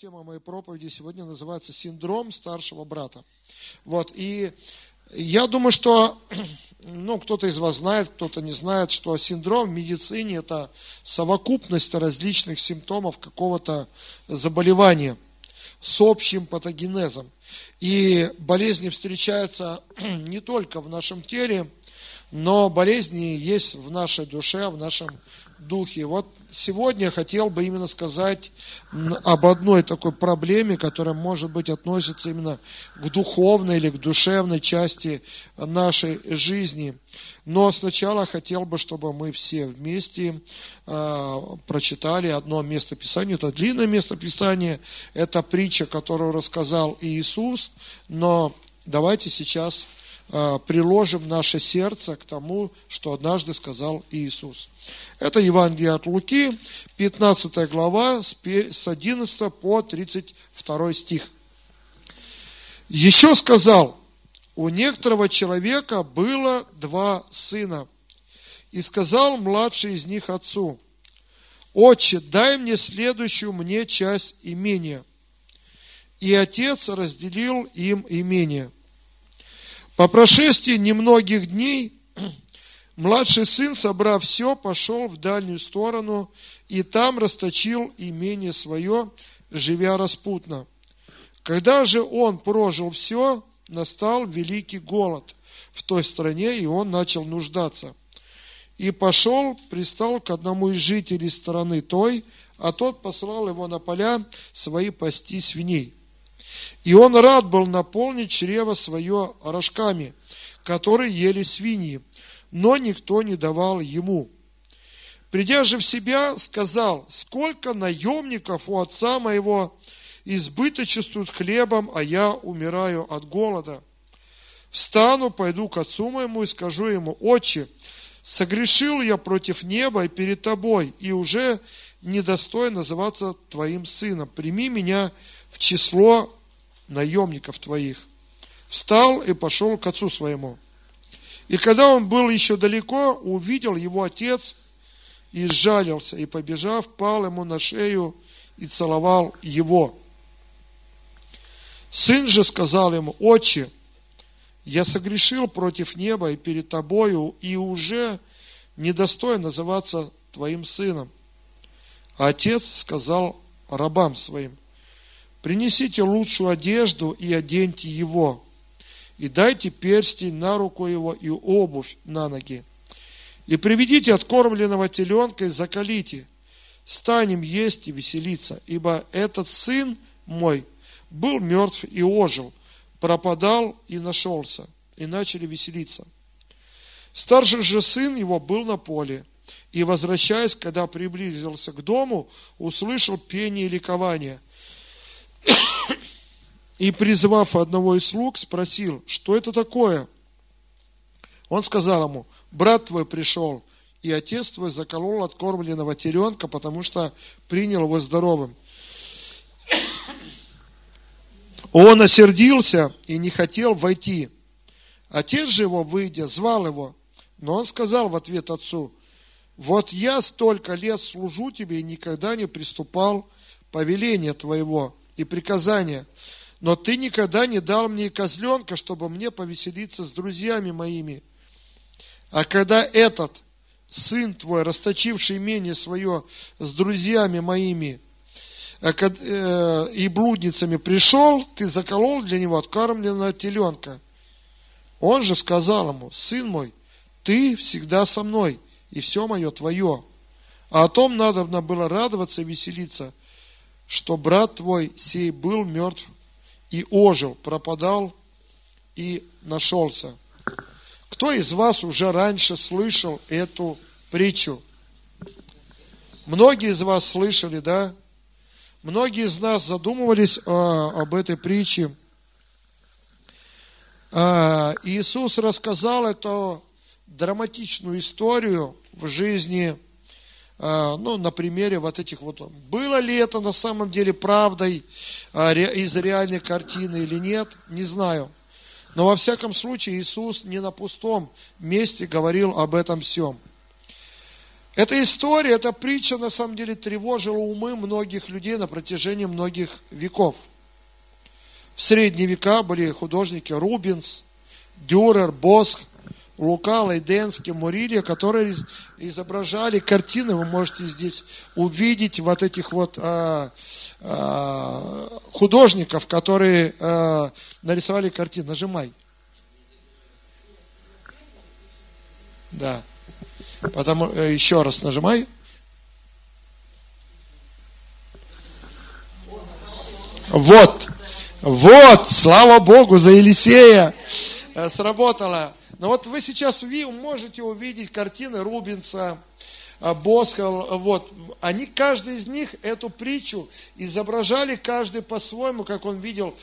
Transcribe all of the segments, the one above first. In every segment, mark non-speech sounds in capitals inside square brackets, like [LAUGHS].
Тема моей проповеди сегодня называется «Синдром старшего брата». Вот, и я думаю, что [CLEARS THROAT] ну, кто-то из вас знает, кто-то не знает, что синдром в медицине – это совокупность различных симптомов какого-то заболевания с общим патогенезом. И болезни встречаются [CLEARS THROAT] не только в нашем теле, но болезни есть в нашей душе, в нашем духе. Вот сегодня я хотел бы именно сказать об одной такой проблеме, которая, может быть, относится именно к духовной или к душевной части нашей жизни. Но сначала хотел бы, чтобы мы все вместе э, прочитали одно место Писания. Это длинное место Писания, это притча, которую рассказал Иисус, но давайте сейчас приложим наше сердце к тому, что однажды сказал Иисус. Это Евангелие от Луки, 15 глава, с 11 по 32 стих. Еще сказал, у некоторого человека было два сына. И сказал младший из них отцу, «Отче, дай мне следующую мне часть имения». И отец разделил им имение. По прошествии немногих дней Младший сын, собрав все, пошел в дальнюю сторону и там расточил имение свое, живя распутно. Когда же он прожил все, настал великий голод в той стране, и он начал нуждаться. И пошел, пристал к одному из жителей страны той, а тот послал его на поля свои пасти свиней. И он рад был наполнить чрево свое рожками, которые ели свиньи, но никто не давал ему. Придя же в себя, сказал, сколько наемников у отца моего избыточествуют хлебом, а я умираю от голода. Встану, пойду к отцу моему и скажу ему, отче, согрешил я против неба и перед тобой, и уже недостоин называться твоим сыном. Прими меня в число наемников твоих. Встал и пошел к отцу своему. И когда он был еще далеко, увидел его отец и сжалился, и побежав, пал ему на шею и целовал его. Сын же сказал ему, отче, я согрешил против неба и перед тобою, и уже недостоин называться твоим сыном. А отец сказал рабам своим, принесите лучшую одежду и оденьте его, и дайте перстень на руку его и обувь на ноги. И приведите откормленного теленка и закалите. Станем есть и веселиться, ибо этот сын мой был мертв и ожил, пропадал и нашелся, и начали веселиться. Старший же сын его был на поле, и, возвращаясь, когда приблизился к дому, услышал пение и ликование – и, призвав одного из слуг, спросил, что это такое? Он сказал ему, брат твой пришел, и отец твой заколол откормленного теленка, потому что принял его здоровым. Он осердился и не хотел войти. Отец же его, выйдя, звал его, но он сказал в ответ отцу, вот я столько лет служу тебе и никогда не приступал повеления твоего и приказания, но ты никогда не дал мне козленка, чтобы мне повеселиться с друзьями моими. А когда этот сын твой, расточивший имение свое с друзьями моими а э, и блудницами пришел, ты заколол для него откормленного теленка. Он же сказал ему, сын мой, ты всегда со мной, и все мое твое. А о том надо было радоваться и веселиться, что брат твой сей был мертв и ожил, пропадал и нашелся. Кто из вас уже раньше слышал эту притчу? Многие из вас слышали, да? Многие из нас задумывались а, об этой притче. А, Иисус рассказал эту драматичную историю в жизни ну, на примере вот этих вот, было ли это на самом деле правдой а, из реальной картины или нет, не знаю. Но во всяком случае Иисус не на пустом месте говорил об этом всем. Эта история, эта притча на самом деле тревожила умы многих людей на протяжении многих веков. В средние века были художники Рубинс, Дюрер, Босх, Лука, Лейденский, Мурилья, которые изображали картины, вы можете здесь увидеть вот этих вот а, а, художников, которые а, нарисовали картины. Нажимай. Да. Потому, э, еще раз нажимай. Вот, вот, слава Богу за Елисея э, сработало. Но вот вы сейчас можете увидеть картины Рубинса, Боскал, вот, они, каждый из них эту притчу изображали каждый по-своему, как он видел.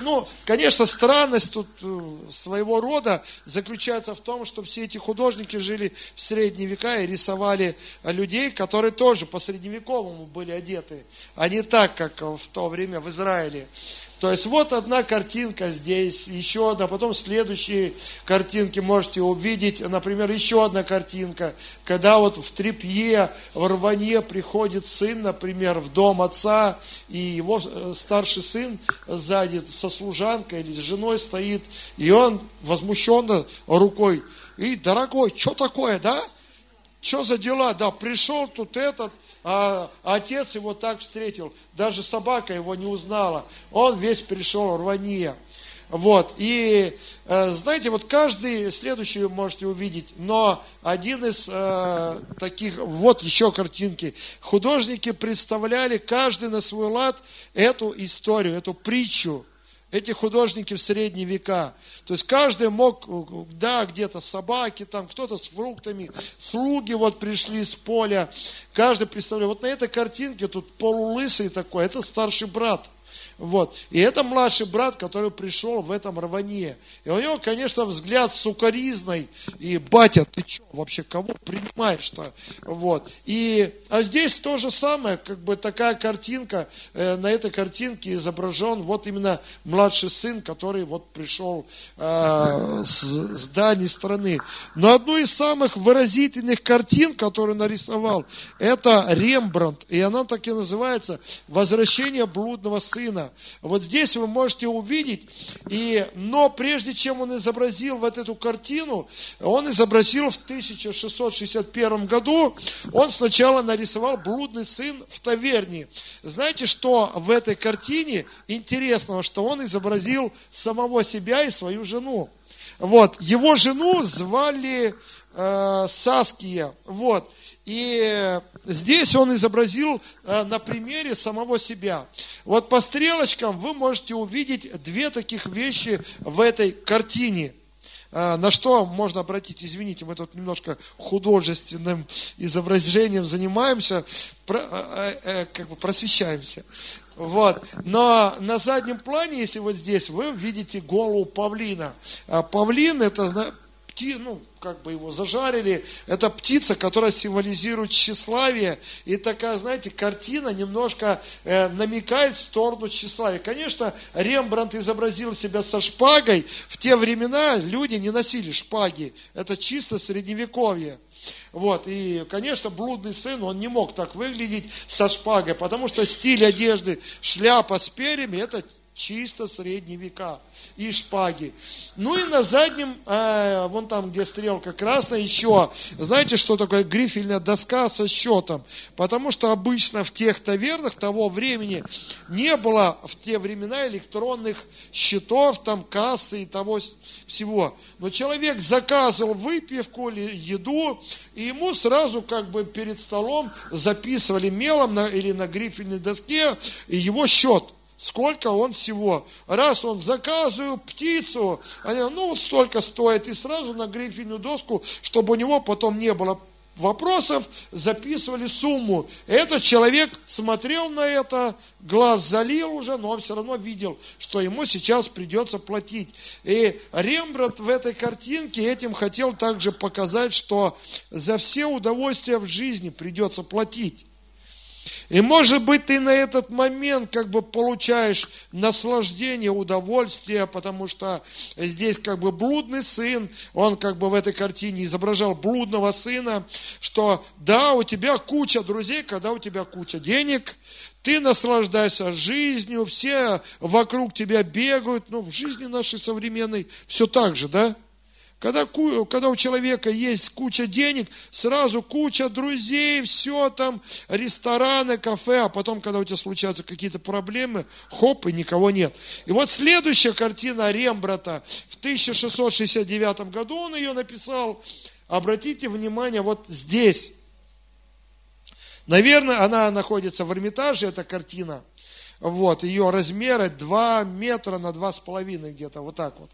Ну, конечно, странность тут э, своего рода заключается в том, что все эти художники жили в средние века и рисовали людей, которые тоже по средневековому были одеты, а не так, как в то время в Израиле. То есть вот одна картинка здесь, еще одна, потом следующие картинки можете увидеть, например, еще одна картинка, когда вот в трепье, в рванье приходит сын, например, в дом отца, и его э, старший сын сзади со служанкой или с женой стоит, и он возмущенно рукой, и, дорогой, что такое, да? Что за дела? Да, пришел тут этот, а отец его так встретил, даже собака его не узнала. Он весь пришел в рвание. Вот, и э, знаете, вот каждый, следующий можете увидеть, но один из э, таких, вот еще картинки, художники представляли каждый на свой лад эту историю, эту притчу, эти художники в средние века. То есть каждый мог, да, где-то собаки, там кто-то с фруктами, слуги вот пришли с поля. Каждый представляет, вот на этой картинке тут полулысый такой, это старший брат – вот. И это младший брат, который пришел в этом рванье. И у него, конечно, взгляд сукоризной. И, батя, ты что, вообще кого принимаешь-то? Вот. И, а здесь то же самое, как бы такая картинка, э, на этой картинке изображен вот именно младший сын, который вот пришел э, с, с дальней страны. Но одну из самых выразительных картин, которую нарисовал, это Рембрандт. И она так и называется «Возвращение блудного сына». Вот здесь вы можете увидеть, и, но прежде чем он изобразил вот эту картину, он изобразил в 1661 году, он сначала нарисовал блудный сын в таверне. Знаете, что в этой картине интересного, что он изобразил самого себя и свою жену. Вот, его жену звали э, Саския. Вот. И здесь он изобразил э, на примере самого себя. Вот по стрелочкам вы можете увидеть две таких вещи в этой картине. Э, на что можно обратить, извините, мы тут немножко художественным изображением занимаемся, э, как бы просвещаемся. Вот. Но на заднем плане, если вот здесь, вы видите голову павлина. А павлин это ну, как бы его зажарили. Это птица, которая символизирует тщеславие. И такая, знаете, картина немножко э, намекает в сторону тщеславия. Конечно, Рембрандт изобразил себя со шпагой. В те времена люди не носили шпаги. Это чисто средневековье. Вот, и, конечно, блудный сын, он не мог так выглядеть со шпагой, потому что стиль одежды, шляпа с перьями, это чисто средние века и шпаги. Ну и на заднем, э, вон там, где стрелка красная, еще, знаете, что такое грифельная доска со счетом? Потому что обычно в тех тавернах того времени не было в те времена электронных счетов, там кассы и того всего. Но человек заказывал выпивку или еду, и ему сразу как бы перед столом записывали мелом на, или на грифельной доске его счет – сколько он всего. Раз он заказываю птицу, они, ну вот столько стоит, и сразу на грифельную доску, чтобы у него потом не было вопросов, записывали сумму. Этот человек смотрел на это, глаз залил уже, но он все равно видел, что ему сейчас придется платить. И Рембрандт в этой картинке этим хотел также показать, что за все удовольствия в жизни придется платить. И может быть ты на этот момент как бы получаешь наслаждение, удовольствие, потому что здесь как бы блудный сын, он как бы в этой картине изображал блудного сына, что да, у тебя куча друзей, когда у тебя куча денег, ты наслаждаешься жизнью, все вокруг тебя бегают, но в жизни нашей современной все так же, да? Когда, когда у человека есть куча денег, сразу куча друзей, все там, рестораны, кафе, а потом, когда у тебя случаются какие-то проблемы, хоп, и никого нет. И вот следующая картина Рембрата в 1669 году он ее написал. Обратите внимание, вот здесь. Наверное, она находится в Эрмитаже, эта картина. Вот, ее размеры 2 метра на 2,5 где-то, вот так вот.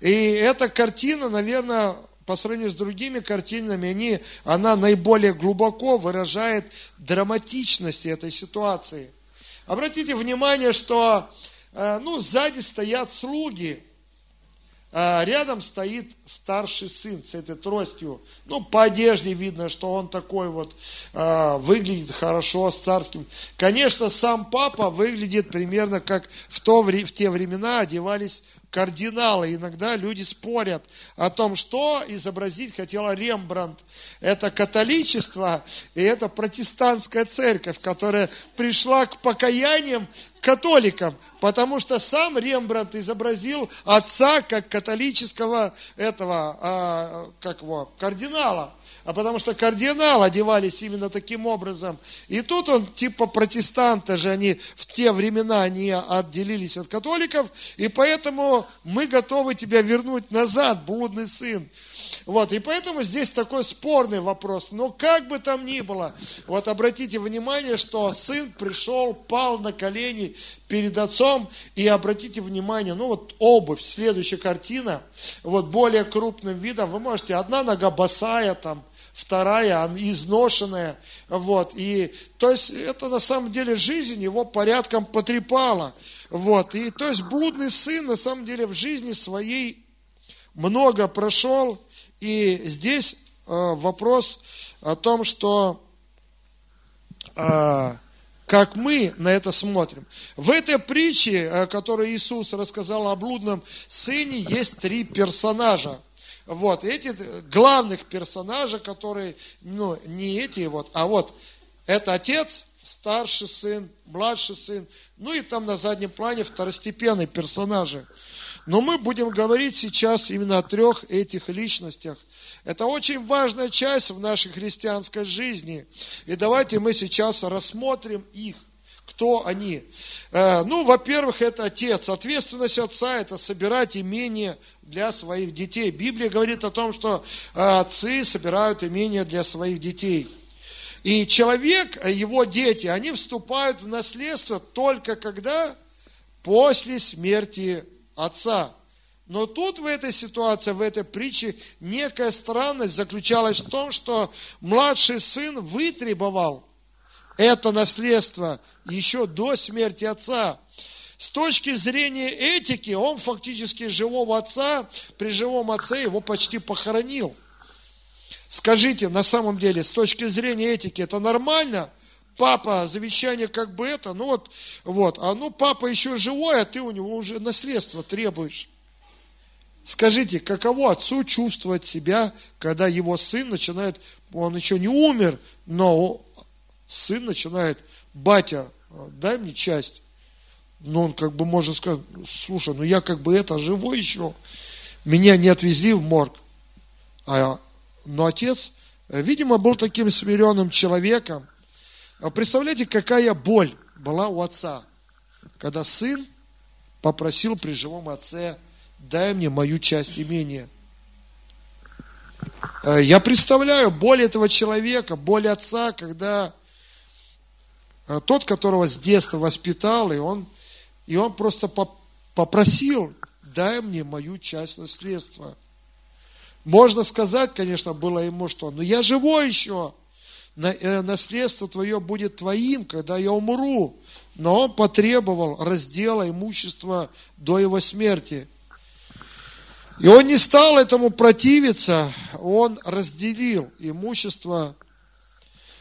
И эта картина, наверное, по сравнению с другими картинами, они, она наиболее глубоко выражает драматичность этой ситуации. Обратите внимание, что э, ну, сзади стоят слуги, а рядом стоит старший сын с этой тростью. Ну, по одежде видно, что он такой вот, э, выглядит хорошо, с царским. Конечно, сам папа выглядит примерно как в, то, в те времена одевались кардиналы. Иногда люди спорят о том, что изобразить хотела Рембрандт. Это католичество и это протестантская церковь, которая пришла к покаяниям католикам, потому что сам Рембрандт изобразил отца как католического этого, а, как его, кардинала а потому что кардиналы одевались именно таким образом. И тут он, типа протестанты же, они в те времена не отделились от католиков, и поэтому мы готовы тебя вернуть назад, блудный сын. Вот, и поэтому здесь такой спорный вопрос. Но как бы там ни было, вот обратите внимание, что сын пришел, пал на колени перед отцом, и обратите внимание, ну вот обувь, следующая картина, вот более крупным видом, вы можете, одна нога босая там, вторая, изношенная, вот, и, то есть, это на самом деле жизнь его порядком потрепала, вот, и, то есть, блудный сын, на самом деле, в жизни своей много прошел, и здесь э, вопрос о том, что э, как мы на это смотрим. В этой притче, э, которую Иисус рассказал о блудном сыне, есть три персонажа. Вот, эти главных персонажа, которые, ну, не эти вот, а вот, это отец, старший сын, младший сын, ну и там на заднем плане второстепенные персонажи. Но мы будем говорить сейчас именно о трех этих личностях. Это очень важная часть в нашей христианской жизни. И давайте мы сейчас рассмотрим их кто они? Э, ну, во-первых, это отец. Ответственность отца – это собирать имение для своих детей. Библия говорит о том, что э, отцы собирают имение для своих детей. И человек, его дети, они вступают в наследство только когда? После смерти отца. Но тут в этой ситуации, в этой притче, некая странность заключалась в том, что младший сын вытребовал это наследство еще до смерти отца. С точки зрения этики, он фактически живого отца, при живом отце его почти похоронил. Скажите, на самом деле, с точки зрения этики, это нормально? Папа, завещание как бы это, ну вот, вот, а ну папа еще живой, а ты у него уже наследство требуешь. Скажите, каково отцу чувствовать себя, когда его сын начинает, он еще не умер, но сын начинает, батя, дай мне часть. Но он как бы может сказать, слушай, ну я как бы это живой еще, меня не отвезли в морг. А, но отец, видимо, был таким смиренным человеком. А представляете, какая боль была у отца, когда сын попросил при живом отце, дай мне мою часть имения. Э, я представляю боль этого человека, боль отца, когда Э, тот, которого с детства воспитал, и он, и он просто попросил, дай мне мою часть наследства. Можно сказать, конечно, было ему что, но я живой еще, э, наследство твое будет твоим, когда я умру. Но он потребовал раздела имущества до его смерти. И он не стал этому противиться, он разделил имущество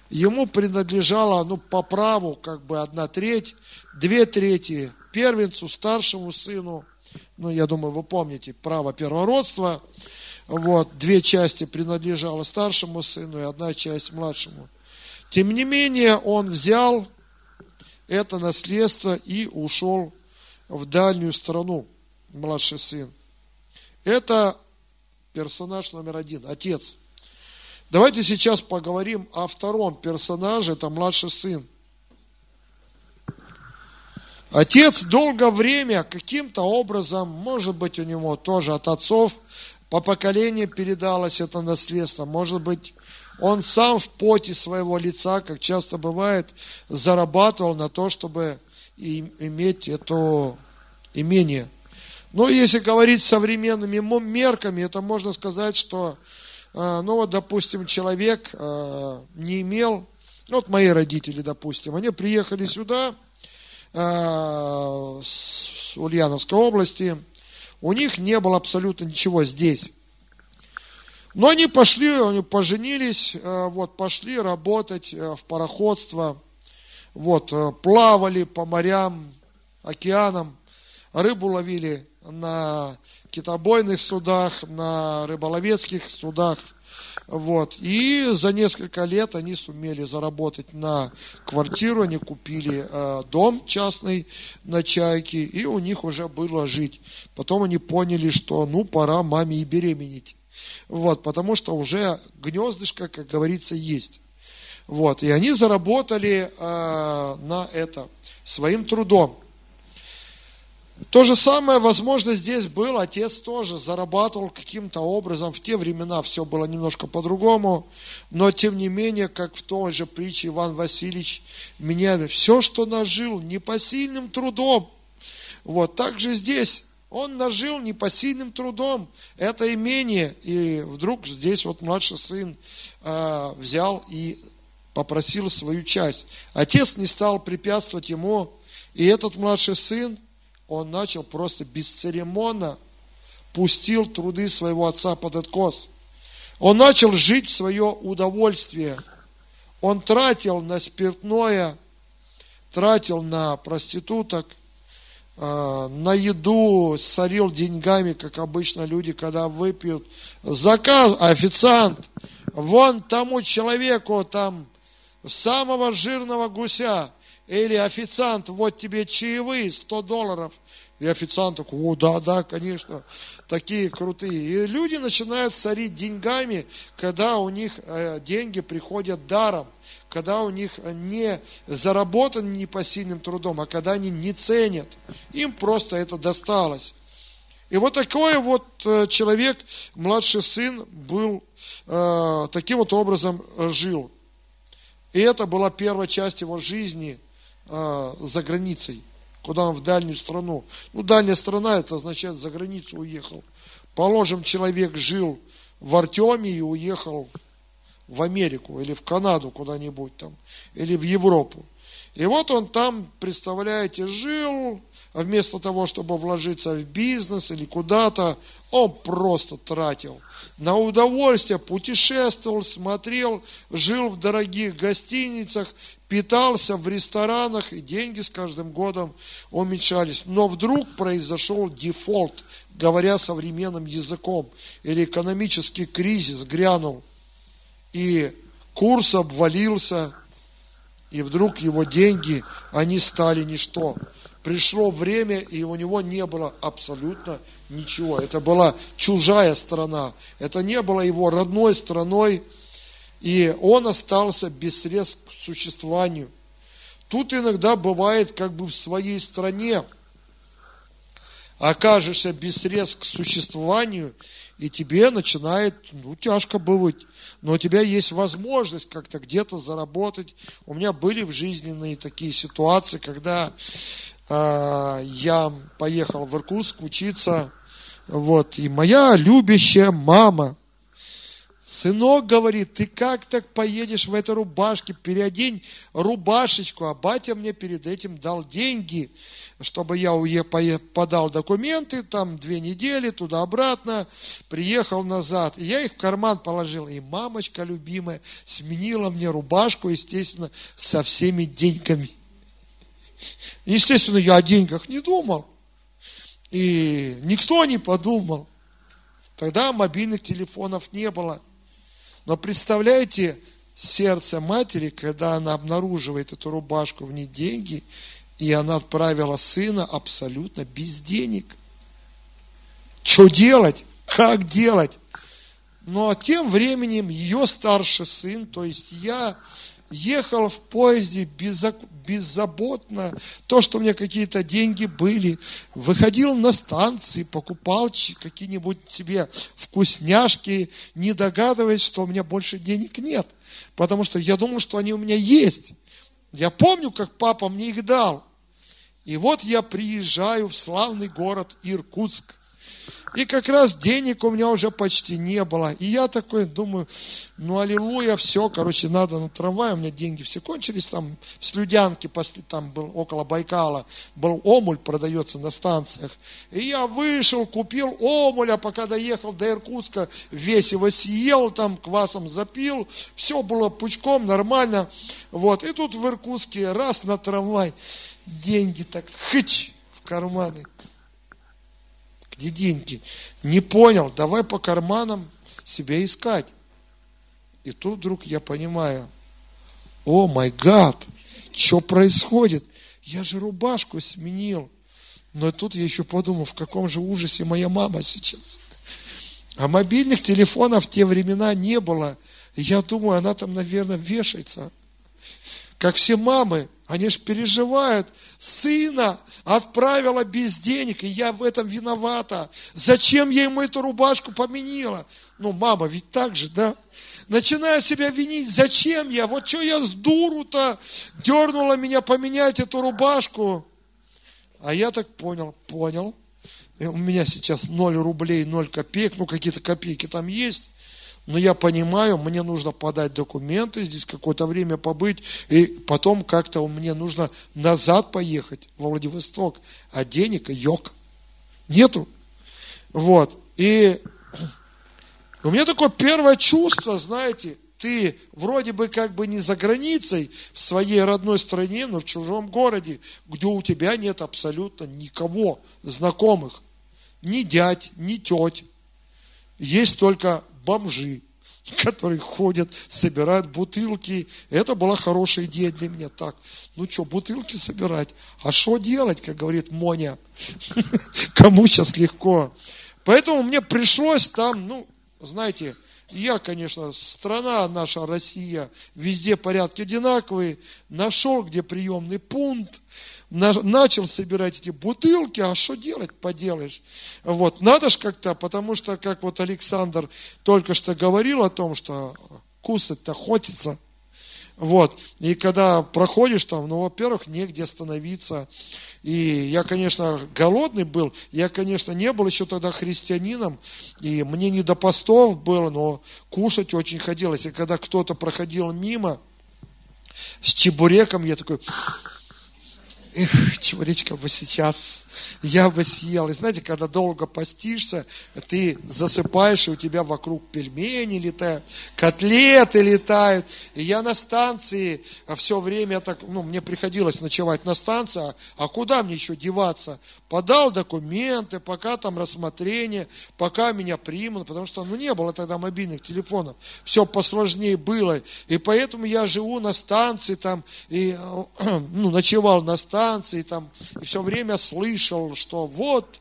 ему принадлежало, ну, по праву, как бы одна треть, две трети первенцу, старшему сыну, ну, я думаю, вы помните, право первородства, вот, две части принадлежало старшему сыну и одна часть младшему. Тем не менее, он взял это наследство и ушел в дальнюю страну, младший сын. Это персонаж номер один, отец. Давайте сейчас поговорим о втором персонаже, это младший сын. Отец долгое время каким-то образом, может быть, у него тоже от отцов по поколению передалось это наследство, может быть, он сам в поте своего лица, как часто бывает, зарабатывал на то, чтобы иметь это имение. Но если говорить современными мерками, это можно сказать, что, ну вот, допустим, человек э, не имел, ну вот мои родители, допустим, они приехали сюда, э, с Ульяновской области, у них не было абсолютно ничего здесь. Но они пошли, они поженились, вот, пошли работать в пароходство, вот, плавали по морям, океанам, рыбу ловили на китобойных судах, на рыболовецких судах, вот. И за несколько лет они сумели заработать на квартиру, они купили э, дом частный на Чайке, и у них уже было жить. Потом они поняли, что ну пора маме и беременеть. Вот, потому что уже гнездышко, как говорится, есть. Вот, и они заработали э, на это своим трудом. То же самое, возможно, здесь был, отец тоже зарабатывал каким-то образом. В те времена все было немножко по-другому, но тем не менее, как в той же притче Иван Васильевич, меня все, что нажил, непосильным трудом. Вот так же здесь. Он нажил непосильным трудом это имение, и вдруг здесь вот младший сын э, взял и попросил свою часть. Отец не стал препятствовать ему, и этот младший сын, он начал просто бесцеремонно пустил труды своего отца под откос. Он начал жить в свое удовольствие. Он тратил на спиртное, тратил на проституток, Э, на еду сорил деньгами, как обычно люди, когда выпьют. Заказ, официант, вон тому человеку там самого жирного гуся, или официант, вот тебе чаевые, 100 долларов. И официант такой, о, да, да, конечно, такие крутые. И люди начинают сорить деньгами, когда у них э, деньги приходят даром когда у них не заработан непосильным трудом, а когда они не ценят, им просто это досталось. И вот такой вот э, человек, младший сын, был, э, таким вот образом жил. И это была первая часть его жизни э, за границей, куда он в дальнюю страну. Ну, дальняя страна, это означает, за границу уехал. Положим, человек жил в Артеме и уехал в Америку или в Канаду куда-нибудь там, или в Европу. И вот он там, представляете, жил, а вместо того, чтобы вложиться в бизнес или куда-то, он просто тратил. На удовольствие путешествовал, смотрел, жил в дорогих гостиницах, питался в ресторанах, и деньги с каждым годом уменьшались. Но вдруг произошел дефолт, говоря современным языком, или экономический кризис грянул и курс обвалился, и вдруг его деньги, они стали ничто. Пришло время, и у него не было абсолютно ничего. Это была чужая страна. Это не было его родной страной. И он остался без средств к существованию. Тут иногда бывает как бы в своей стране окажешься без средств к существованию, и тебе начинает, ну, тяжко бывать но у тебя есть возможность как-то где-то заработать. У меня были в жизненные такие ситуации, когда э, я поехал в Иркутск учиться, вот, и моя любящая мама Сынок говорит, ты как так поедешь в этой рубашке, переодень рубашечку, а батя мне перед этим дал деньги, чтобы я подал документы, там две недели, туда-обратно, приехал назад. И я их в карман положил, и мамочка любимая сменила мне рубашку, естественно, со всеми деньгами. Естественно, я о деньгах не думал. И никто не подумал. Тогда мобильных телефонов не было. Но представляете, сердце матери, когда она обнаруживает эту рубашку, в ней деньги, и она отправила сына абсолютно без денег. Что делать? Как делать? Но тем временем ее старший сын, то есть я, ехал в поезде беззаботно, то, что у меня какие-то деньги были, выходил на станции, покупал какие-нибудь себе вкусняшки, не догадываясь, что у меня больше денег нет. Потому что я думал, что они у меня есть. Я помню, как папа мне их дал. И вот я приезжаю в славный город Иркутск. И как раз денег у меня уже почти не было. И я такой думаю, ну аллилуйя, все, короче, надо на трамвай, у меня деньги все кончились, там в Слюдянке, после, там был около Байкала, был омуль, продается на станциях. И я вышел, купил омуль, а пока доехал до Иркутска, весь его съел, там квасом запил, все было пучком, нормально. Вот, и тут в Иркутске раз на трамвай, деньги так, хыч, в карманы где деньги? Не понял, давай по карманам себе искать. И тут вдруг я понимаю, о май гад, что происходит? Я же рубашку сменил. Но тут я еще подумал, в каком же ужасе моя мама сейчас. А мобильных телефонов в те времена не было. Я думаю, она там, наверное, вешается. Как все мамы, они же переживают. Сына отправила без денег, и я в этом виновата. Зачем я ему эту рубашку поменила? Ну, мама, ведь так же, да? Начинаю себя винить, зачем я? Вот что я с дуру-то дернула меня поменять эту рубашку? А я так понял, понял. У меня сейчас 0 рублей, 0 копеек, ну какие-то копейки там есть но я понимаю, мне нужно подать документы, здесь какое-то время побыть, и потом как-то мне нужно назад поехать во Владивосток, а денег йог нету. Вот. И у меня такое первое чувство, знаете, ты вроде бы как бы не за границей, в своей родной стране, но в чужом городе, где у тебя нет абсолютно никого знакомых, ни дядь, ни теть. Есть только бомжи, которые ходят, собирают бутылки. Это была хорошая идея для меня. Так, ну что, бутылки собирать? А что делать, как говорит Моня? [LAUGHS] Кому сейчас легко? Поэтому мне пришлось там, ну, знаете, я, конечно, страна наша, Россия, везде порядки одинаковые, нашел, где приемный пункт, начал собирать эти бутылки, а что делать, поделаешь. Вот, надо же как-то, потому что, как вот Александр только что говорил о том, что кусать-то хочется, вот, и когда проходишь там, ну, во-первых, негде остановиться, и я, конечно, голодный был, я, конечно, не был еще тогда христианином, и мне не до постов было, но кушать очень хотелось. И когда кто-то проходил мимо с чебуреком, я такой, эх, чебуречка бы сейчас я бы съел. И знаете, когда долго постишься, ты засыпаешь, и у тебя вокруг пельмени летают, котлеты летают. И я на станции все время так, ну, мне приходилось ночевать на станции, а, а куда мне еще деваться? Подал документы, пока там рассмотрение, пока меня примут, потому что, ну, не было тогда мобильных телефонов. Все посложнее было. И поэтому я живу на станции там, и, [CLEARS THROAT] ну, ночевал на станции, станции, там, и все время слышал, что вот,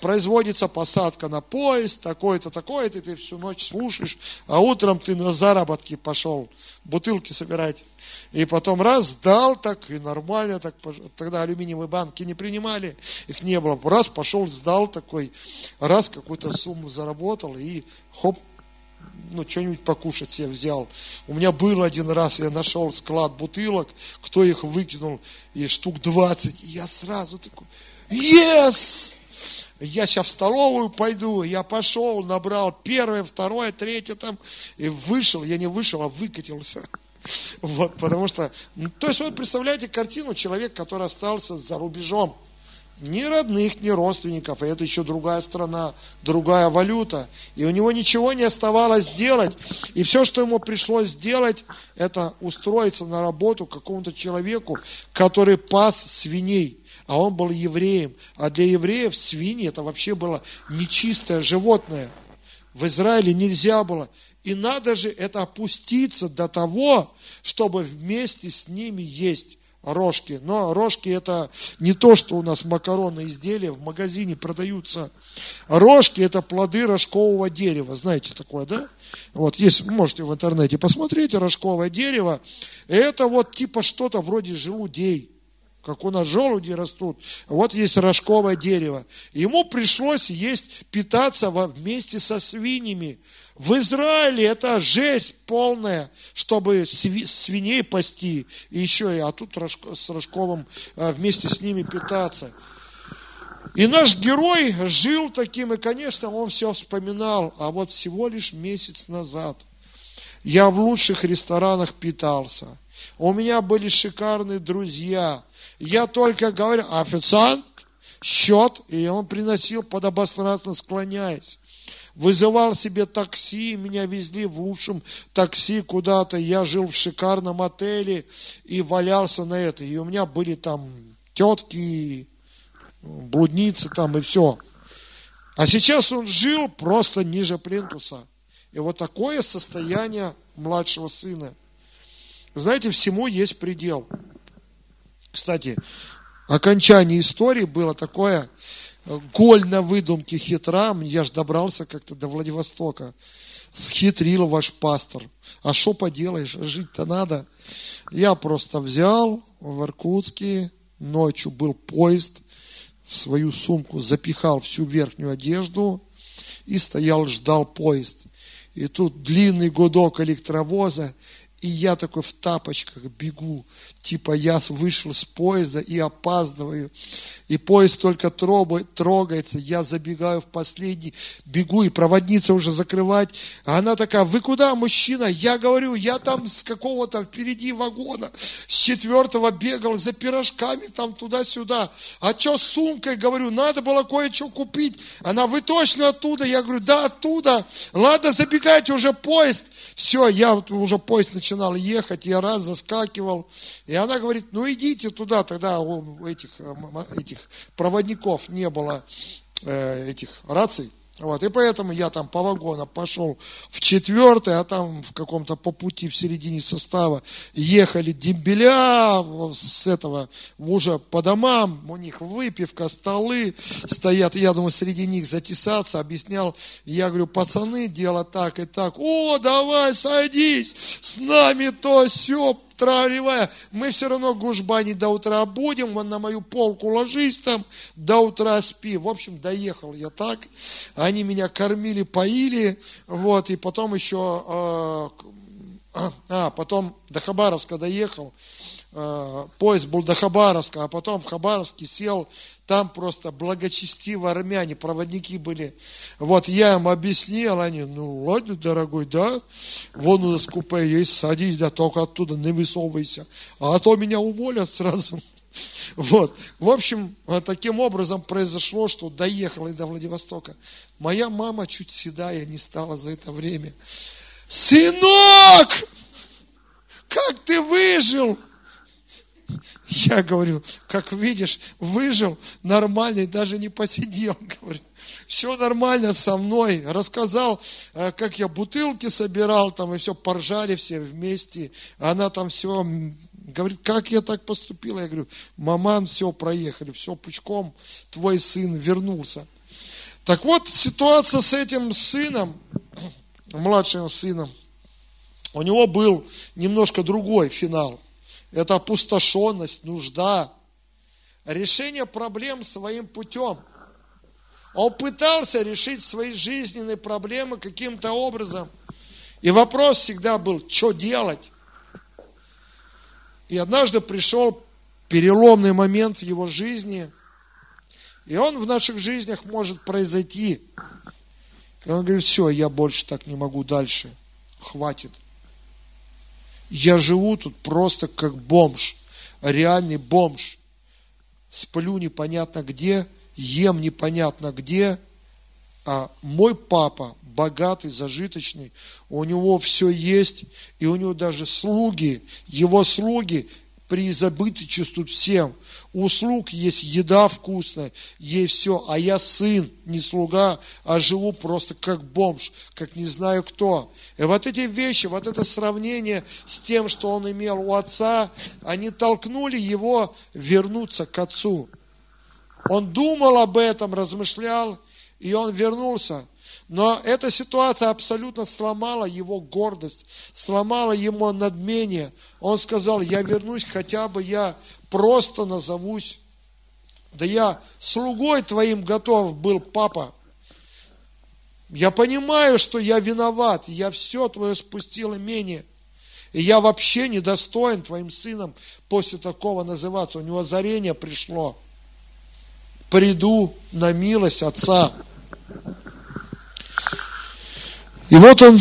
производится посадка на поезд, такой-то, такой-то, ты всю ночь слушаешь, а утром ты на заработки пошел, бутылки собирать. И потом раз сдал так, и нормально так, тогда алюминиевые банки не принимали, их не было. Раз пошел, сдал такой, раз какую-то сумму заработал, и хоп, ну, что-нибудь покушать себе взял. У меня был один раз, я нашел склад бутылок, кто их выкинул, и штук 20, и я сразу такой, yes! я сейчас в столовую пойду, я пошел, набрал первое, второе, третье там, и вышел, я не вышел, а выкатился. Вот, потому что, ну, то есть, вот представляете картину, человек, который остался за рубежом, ни родных, ни родственников, и это еще другая страна, другая валюта, и у него ничего не оставалось делать, и все, что ему пришлось сделать, это устроиться на работу какому-то человеку, который пас свиней, а он был евреем, а для евреев свиньи это вообще было нечистое животное, в Израиле нельзя было, и надо же это опуститься до того, чтобы вместе с ними есть рожки. Но рожки это не то, что у нас макаронные изделия в магазине продаются. Рожки это плоды рожкового дерева. Знаете такое, да? Вот, есть, можете в интернете посмотреть, рожковое дерево. Это вот типа что-то вроде желудей как у нас желуди растут, вот есть рожковое дерево. Ему пришлось есть, питаться вместе со свиньями. В Израиле это жесть полная, чтобы свиней пасти, и еще и, а тут с Рожковым а, вместе с ними питаться. И наш герой жил таким, и, конечно, он все вспоминал, а вот всего лишь месяц назад я в лучших ресторанах питался. У меня были шикарные друзья. Я только говорю, официант, счет, и он приносил подобострастно склоняясь вызывал себе такси, меня везли в лучшем такси куда-то, я жил в шикарном отеле и валялся на это. И у меня были там тетки, блудницы там и все. А сейчас он жил просто ниже плинтуса. И вот такое состояние младшего сына. Знаете, всему есть предел. Кстати, окончание истории было такое, голь на выдумке хитра, я ж добрался как-то до Владивостока. Схитрил ваш пастор. А что поделаешь, жить-то надо. Я просто взял в Иркутске, ночью был поезд, в свою сумку запихал всю верхнюю одежду и стоял, ждал поезд. И тут длинный гудок электровоза, и я такой в тапочках бегу, типа я вышел с поезда и опаздываю. И поезд только трогается, я забегаю в последний, бегу, и проводница уже закрывать. А она такая, вы куда, мужчина? Я говорю, я там с какого-то впереди вагона, с четвертого бегал за пирожками там туда-сюда. А что с сумкой? Говорю, надо было кое-что купить. Она, вы точно оттуда? Я говорю, да, оттуда. Ладно, забегайте, уже поезд. Все, я уже поезд начинал ехать, я раз заскакивал. И она говорит, ну идите туда, тогда у этих, э, этих проводников не было э, этих раций. Вот, и поэтому я там по вагонам пошел в четвертый, а там в каком-то по пути в середине состава ехали дембеля с этого уже по домам, у них выпивка, столы стоят, я думаю, среди них затесаться, объяснял, я говорю, пацаны, дело так и так, о, давай, садись, с нами то все, тролливая, мы все равно гужбани до утра будем, вон на мою полку ложись там, до утра спи. В общем, доехал я так, они меня кормили, поили, вот, и потом еще, э, а, а, потом до Хабаровска доехал, поезд был до Хабаровска, а потом в Хабаровске сел, там просто благочестивые армяне, проводники были. Вот я им объяснил, они, ну ладно, дорогой, да, вон у нас купе есть, садись, да, только оттуда не высовывайся, а то меня уволят сразу. [LAUGHS] Вот. В общем, таким образом произошло, что доехал и до Владивостока. Моя мама чуть седая не стала за это время. Сынок, как ты выжил? Я говорю, как видишь, выжил, нормальный, даже не посидел. [LAUGHS] Говорю, все нормально со мной. Рассказал, э, как я бутылки собирал, там и все, поржали все вместе. Она там все говорит, как я так поступила? Я говорю, маман, все, проехали, все пучком, твой сын вернулся. Так вот, ситуация с этим сыном, [CLEARS THROAT] младшим сыном, у него был немножко другой финал – это опустошенность, нужда, решение проблем своим путем. Он пытался решить свои жизненные проблемы каким-то образом. И вопрос всегда был, что делать? И однажды пришел переломный момент в его жизни, И он в наших жизнях может произойти. И он говорит, все, я больше так не могу дальше. Хватит. Я живу тут просто как бомж. Реальный бомж. Сплю непонятно где, ем непонятно где. А мой папа богатый, зажиточный, у него все есть, и у него даже слуги, его слуги преизобыточествуют всем. У слуг есть еда вкусная, есть все, а я сын, не слуга, а живу просто как бомж, как не знаю кто. И вот эти вещи, вот это сравнение с тем, что он имел у отца, они толкнули его вернуться к отцу. Он думал об этом, размышлял, и он вернулся. Но эта ситуация абсолютно сломала его гордость, сломала ему надмение. Он сказал, я вернусь, хотя бы я просто назовусь. Да я слугой твоим готов был, папа. Я понимаю, что я виноват, я все твое спустил имение. И я вообще недостоин твоим сыном после такого называться. У него озарение пришло. Приду на милость отца. И вот он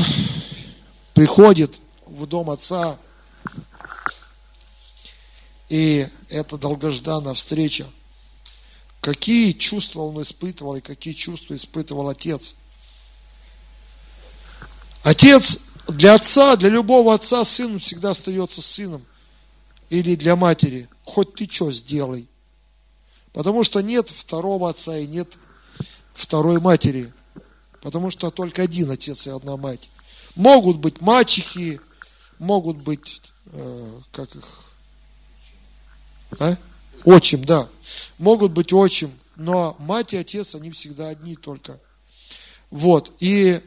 приходит в дом отца, и это долгожданная встреча. Какие чувства он испытывал и какие чувства испытывал отец. Отец для отца, для любого отца сын всегда остается сыном. Или для матери. Хоть ты что сделай. Потому что нет второго отца и нет второй матери. Потому что только один отец и одна мать. Могут быть мачехи, могут быть, э, как их, а? Отчим, да. Могут быть отчим, но мать и отец, они всегда одни только. Вот. И,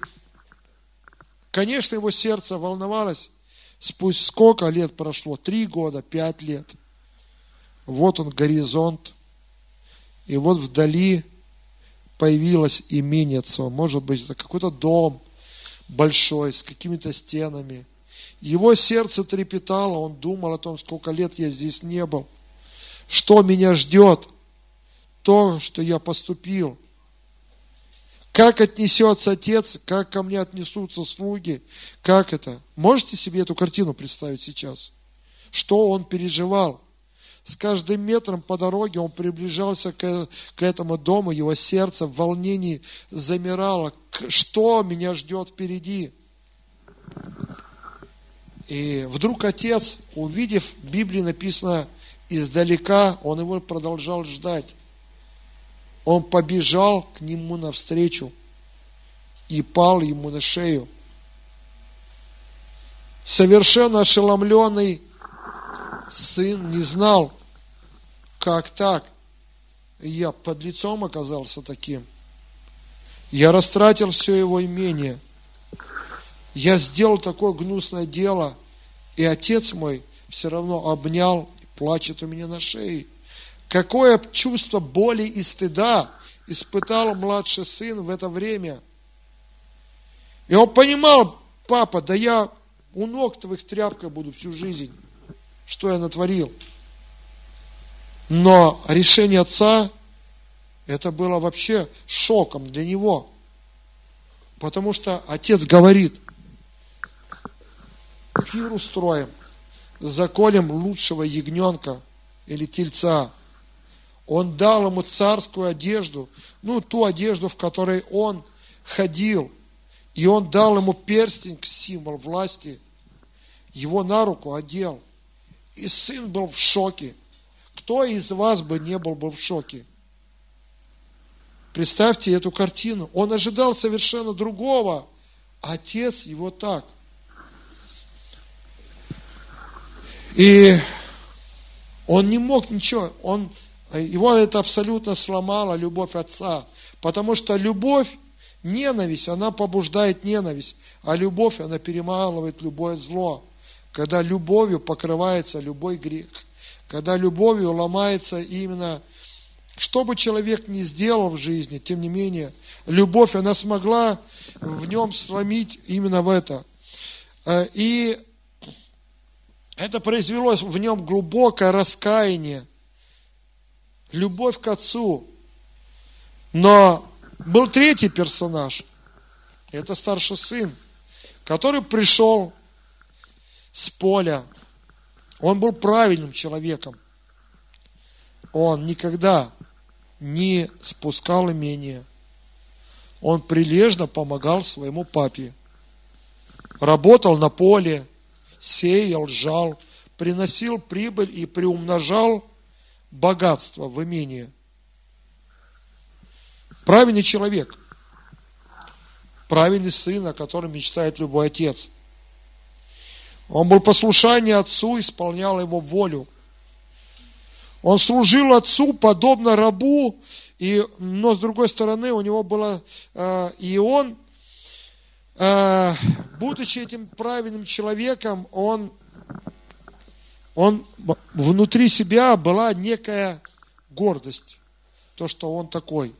конечно, его сердце волновалось. Спусть сколько лет прошло? Три года, пять лет. Вот он, горизонт. И вот вдали появилось имение отцом. Может быть, это какой-то дом большой, с какими-то стенами. Его сердце трепетало, он думал о том, сколько лет я здесь не был. Что меня ждет? То, что я поступил. Как отнесется отец, как ко мне отнесутся слуги, как это? Можете себе эту картину представить сейчас? Что он переживал? С каждым метром по дороге он приближался к, к этому дому, его сердце в волнении замирало. Что меня ждет впереди? И вдруг отец, увидев, в Библии написано, издалека, он его продолжал ждать. Он побежал к нему навстречу и пал ему на шею. Совершенно ошеломленный сын не знал, как так. Я под лицом оказался таким. Я растратил все его имение. Я сделал такое гнусное дело. И отец мой все равно обнял плачет у меня на шее. Какое чувство боли и стыда испытал младший сын в это время. И он понимал, папа, да я у ног твоих тряпкой буду всю жизнь что я натворил. Но решение отца, это было вообще шоком для него. Потому что отец говорит, пир устроим, заколем лучшего ягненка или тельца. Он дал ему царскую одежду, ну, ту одежду, в которой он ходил. И он дал ему перстень, символ власти. Его на руку одел – и сын был в шоке. Кто из вас бы не был бы в шоке? Представьте эту картину. Он ожидал совершенно другого. Отец его так. И он не мог ничего. Он, его это абсолютно сломало, любовь отца. Потому что любовь, ненависть, она побуждает ненависть. А любовь, она перемалывает любое зло когда любовью покрывается любой грех, когда любовью ломается именно, что бы человек ни сделал в жизни, тем не менее, любовь, она смогла в нем сломить именно в это. Э, и это произвело в нем глубокое раскаяние, любовь к Отцу. Но был третий персонаж. Это старший сын, который пришел с поля. Он был правильным человеком. Он никогда не спускал имение. Он прилежно помогал своему папе. Работал на поле, сеял, жал, приносил прибыль и приумножал богатство в имении. Правильный человек. Правильный сын, о котором мечтает любой отец. Он был послушание отцу, исполнял его волю. Он служил отцу подобно рабу, и, но с другой стороны у него было, э, и он, э, будучи этим правильным человеком, он, он внутри себя была некая гордость, то, что он такой.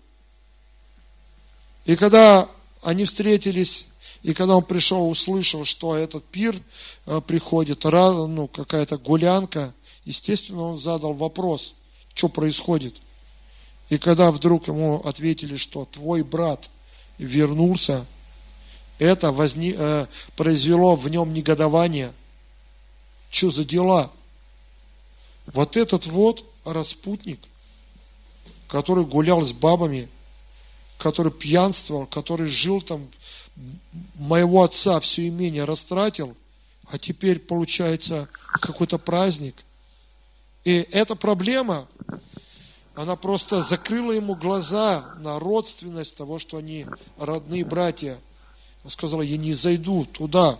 И когда они встретились, и когда он пришел, услышал, что этот пир э, приходит, ну, какая-то гулянка – Естественно, он задал вопрос, что происходит. И когда вдруг ему ответили, что твой брат вернулся, это возни, э, произвело в нем негодование. Что за дела? Вот этот вот распутник, который гулял с бабами, который пьянствовал, который жил там, моего отца все имение растратил, а теперь получается какой-то праздник – и эта проблема, она просто закрыла ему глаза на родственность того, что они родные братья. Он сказал, я не зайду туда,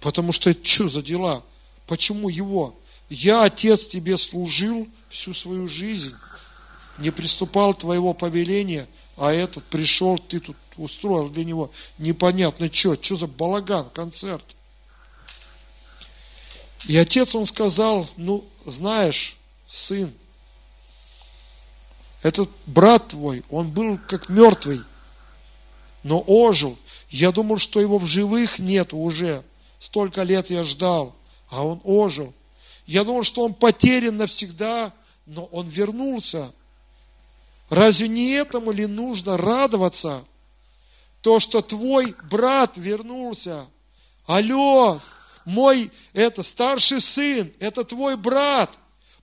потому что это что за дела? Почему его? Я, отец, тебе служил всю свою жизнь, не приступал твоего повеления, а этот пришел, ты тут устроил для него непонятно что, что за балаган, концерт. И отец, он сказал, ну, знаешь, сын, этот брат твой, он был как мертвый, но ожил. Я думал, что его в живых нет уже. Столько лет я ждал, а он ожил. Я думал, что он потерян навсегда, но он вернулся. Разве не этому ли нужно радоваться? То, что твой брат вернулся. Алло, мой, это старший сын, это твой брат.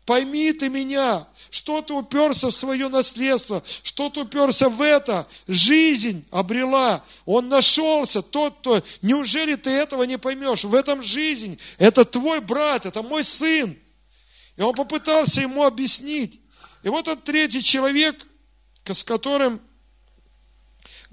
Пойми ты меня, что ты уперся в свое наследство, что ты уперся в это, жизнь обрела, он нашелся, тот, кто, неужели ты этого не поймешь? В этом жизнь, это твой брат, это мой сын. И он попытался ему объяснить. И вот этот третий человек, с которым,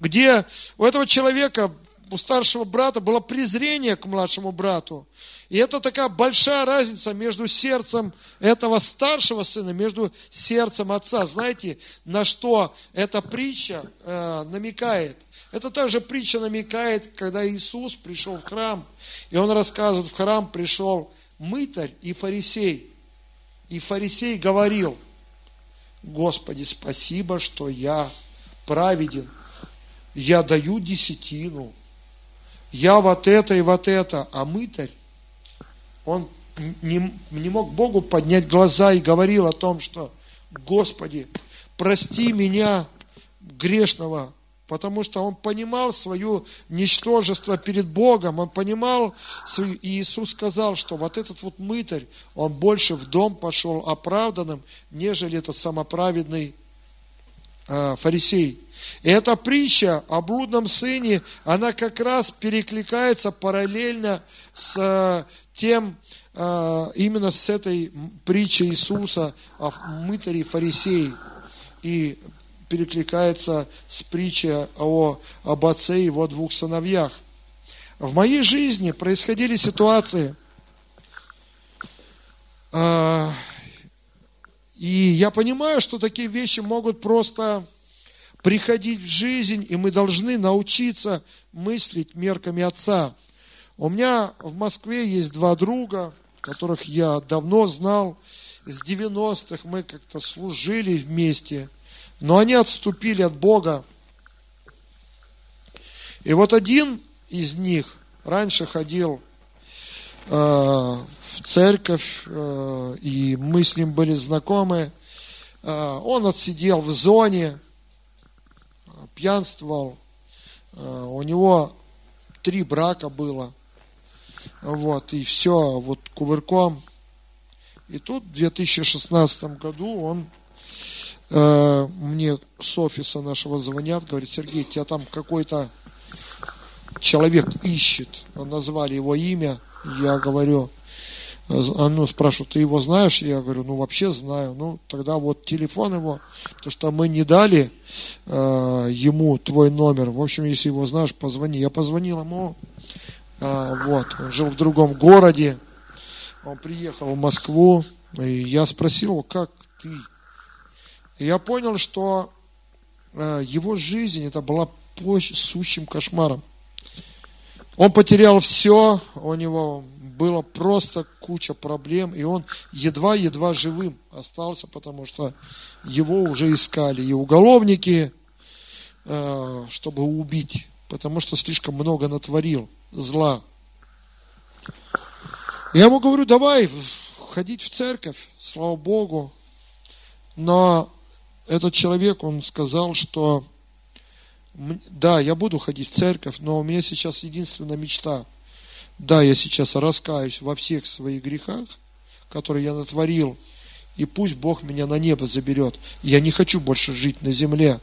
где у этого человека у старшего брата было презрение к младшему брату. И это такая большая разница между сердцем этого старшего сына, между сердцем отца. Знаете, на что эта притча э, намекает? Это также притча намекает, когда Иисус пришел в храм, и он рассказывает, в храм пришел мытарь и фарисей. И фарисей говорил, Господи, спасибо, что я праведен, я даю десятину, я вот это и вот это, а мытарь, он не, не мог Богу поднять глаза и говорил о том, что, Господи, прости меня, грешного, потому что он понимал свое ничтожество перед Богом, он понимал, свою... и Иисус сказал, что вот этот вот мытарь, он больше в дом пошел оправданным, нежели этот самоправедный э, фарисей. И эта притча о блудном сыне, она как раз перекликается параллельно с э, тем, э, именно с этой притчей Иисуса о мытаре фарисеи. И перекликается с притчей о, об отце и его двух сыновьях. В моей жизни происходили ситуации, э, и я понимаю, что такие вещи могут просто приходить в жизнь, и мы должны научиться мыслить мерками Отца. У меня в Москве есть два друга, которых я давно знал. С 90-х мы как-то служили вместе, но они отступили от Бога. И вот один из них раньше ходил э, в церковь, э, и мы с ним были знакомы. Э, он отсидел в зоне, пьянствовал, э, у него три брака было, вот, и все, вот кувырком. И тут в 2016 году он э, мне с офиса нашего звонят, говорит, Сергей, тебя там какой-то человек ищет. Назвали его имя, я говорю, а ну, спрашивают, ты его знаешь? Я говорю, ну, вообще знаю. Ну, тогда вот телефон его, потому что мы не дали э, ему твой номер. В общем, если его знаешь, позвони. Я позвонил ему, э, вот, он жил в другом городе, он приехал в Москву, и я спросил его, как ты? И я понял, что э, его жизнь, это была сущим кошмаром. Он потерял все, у него было просто куча проблем, и он едва-едва живым остался, потому что его уже искали и уголовники, э, чтобы убить, потому что слишком много натворил зла. Я ему говорю, давай ходить в церковь, слава Богу. Но этот человек, он сказал, что да, я буду ходить в церковь, но у меня сейчас единственная мечта. Да, я сейчас раскаюсь во всех своих грехах, которые я натворил, и пусть Бог меня на небо заберет. Я не хочу больше жить на земле,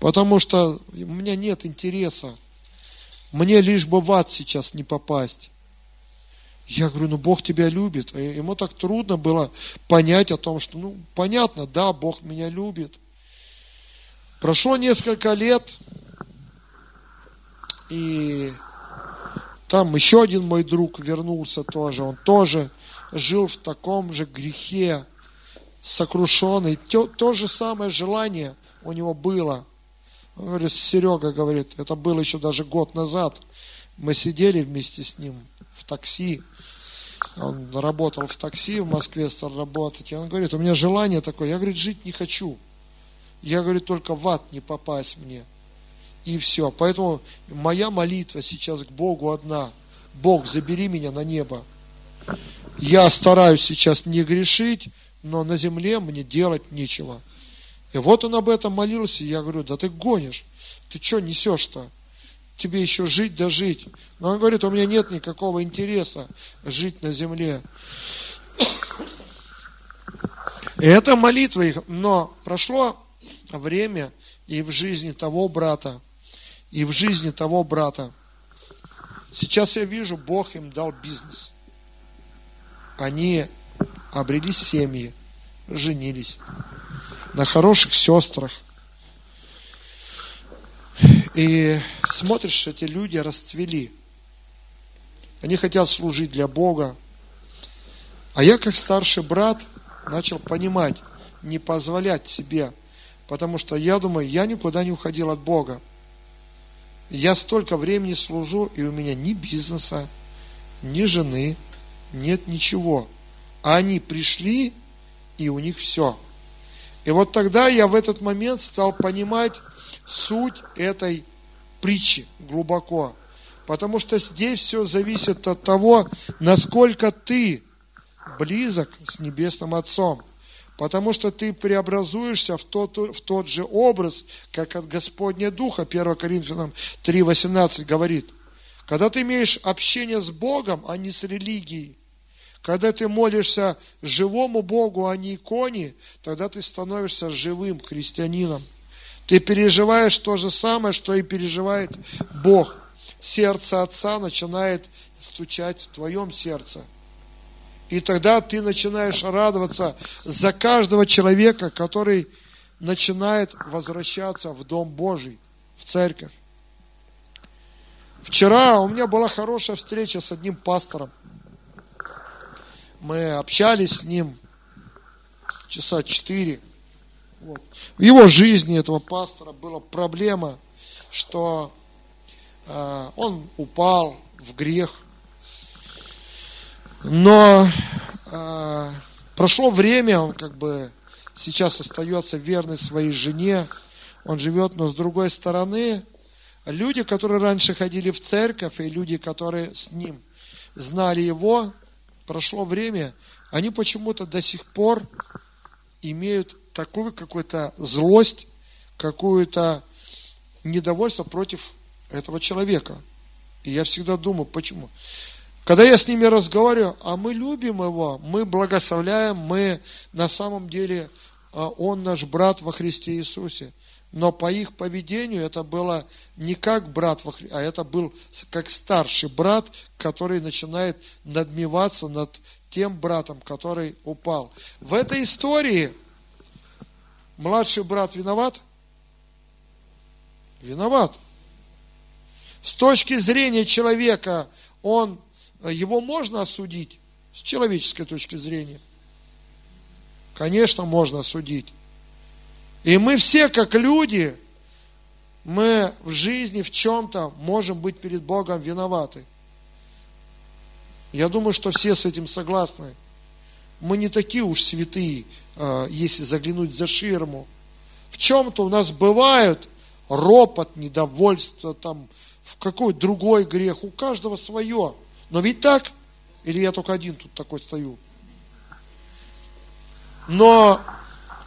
потому что у меня нет интереса. Мне лишь бы в ад сейчас не попасть. Я говорю, ну Бог тебя любит. Ему так трудно было понять о том, что, ну, понятно, да, Бог меня любит – Прошло несколько лет, и там еще один мой друг вернулся тоже. Он тоже жил в таком же грехе, сокрушенный. То, то же самое желание у него было. Он говорит, Серега говорит, это было еще даже год назад. Мы сидели вместе с ним в такси. Он работал в такси в Москве, стал работать. И он говорит, у меня желание такое. Я, говорит, жить не хочу. Я говорю, только в ад не попасть мне. И все. Поэтому моя молитва сейчас к Богу одна. Бог, забери меня на небо. Я стараюсь сейчас не грешить, но на земле мне делать нечего. И вот он об этом молился, и я говорю, да ты гонишь, ты что несешь-то? Тебе еще жить да жить. Но он говорит, у меня нет никакого интереса жить на земле. И это молитва их. Но прошло время и в жизни того брата, и в жизни того брата. Сейчас я вижу, Бог им дал бизнес. Они обрели семьи, женились на хороших сестрах. И смотришь, эти люди расцвели. Они хотят служить для Бога. А я, как старший брат, начал понимать, не позволять себе Потому что я думаю, я никуда не уходил от Бога. Я столько времени служу, и у меня ни бизнеса, ни жены, нет ничего. А они пришли, и у них все. И вот тогда я в этот момент стал понимать суть этой притчи глубоко. Потому что здесь все зависит от того, насколько ты близок с Небесным Отцом. Потому что ты преобразуешься в тот, в тот же образ, как от Господня Духа. 1 Коринфянам 3,18 говорит. Когда ты имеешь общение с Богом, а не с религией, когда ты молишься живому Богу, а не иконе, тогда ты становишься живым христианином. Ты переживаешь то же самое, что и переживает Бог. Сердце Отца начинает стучать в твоем сердце – и тогда ты начинаешь радоваться за каждого человека, который начинает возвращаться в Дом Божий, в церковь. Вчера у меня была хорошая встреча с одним пастором. Мы общались с ним часа четыре. Вот. В его жизни этого пастора была проблема, что э, он упал в грех – но э, прошло время, он как бы сейчас остается верный своей жене, он живет, но с другой стороны, люди, которые раньше ходили в церковь, и люди, которые с ним знали его, прошло время, они почему-то до сих пор имеют такую какую-то злость, какую-то недовольство против этого человека. И я всегда думаю, почему? Когда я с ними разговариваю, а мы любим его, мы благословляем, мы на самом деле, а, он наш брат во Христе Иисусе. Но по их поведению это было не как брат, во Христе, а это был как старший брат, который начинает надмеваться над тем братом, который упал. В этой истории младший брат виноват? Виноват. С точки зрения человека, он, его можно осудить, с человеческой точки зрения. Конечно, можно осудить. И мы все, как люди, мы в жизни в чем-то можем быть перед Богом виноваты. Я думаю, что все с этим согласны. Мы не такие уж святые, а, если заглянуть за ширму. В чем-то у нас бывают ропот, недовольство, там, в какой другой грех. У каждого свое. Но ведь так? Или я только один тут такой стою? Но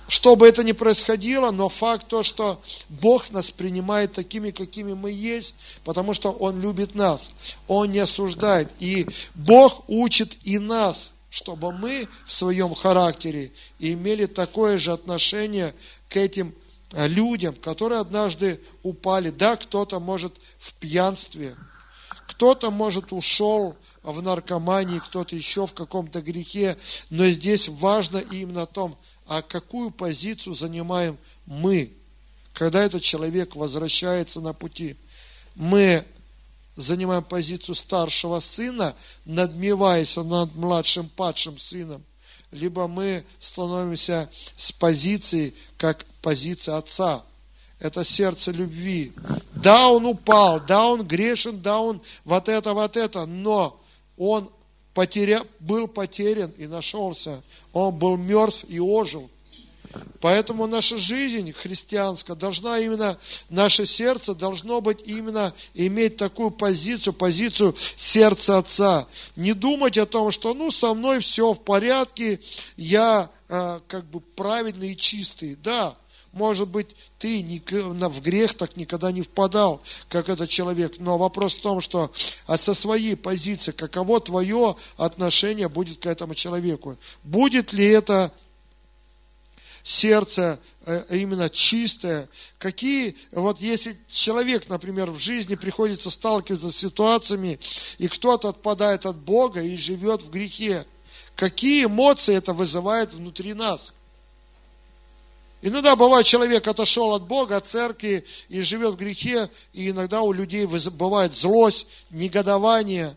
что бы это ни происходило, но факт то, что Бог нас принимает такими, какими мы есть, потому что Он любит нас, Он не осуждает. И Бог учит и нас, чтобы мы в своем характере имели такое же отношение к этим э, людям, которые однажды упали. Да, кто-то может в пьянстве, кто-то может ушел в наркомании, кто-то еще в каком-то грехе, но здесь важно именно о том, а какую позицию занимаем мы, когда этот человек возвращается на пути. Мы занимаем позицию старшего сына, надмеваясь над младшим падшим сыном, либо мы становимся с позиции, как позиция отца. Это сердце любви. Да, он упал, да, он грешен, да, он вот это, вот это, но он потеря, был потерян и нашелся. Он был мертв и ожил. Поэтому наша жизнь христианская должна именно, наше сердце должно быть именно иметь такую позицию, позицию сердца Отца. Не думать о том, что ну со мной все в порядке, я э, как бы правильный и чистый. Да, может быть, ты в грех так никогда не впадал, как этот человек. Но вопрос в том, что а со своей позиции, каково твое отношение будет к этому человеку. Будет ли это сердце э, именно чистое. Какие, вот если человек, например, в жизни приходится сталкиваться с ситуациями, и кто-то отпадает от Бога и живет в грехе, какие эмоции это вызывает внутри нас – Иногда бывает, человек отошел от Бога, от церкви и живет в грехе, и иногда у людей бывает злость, негодование,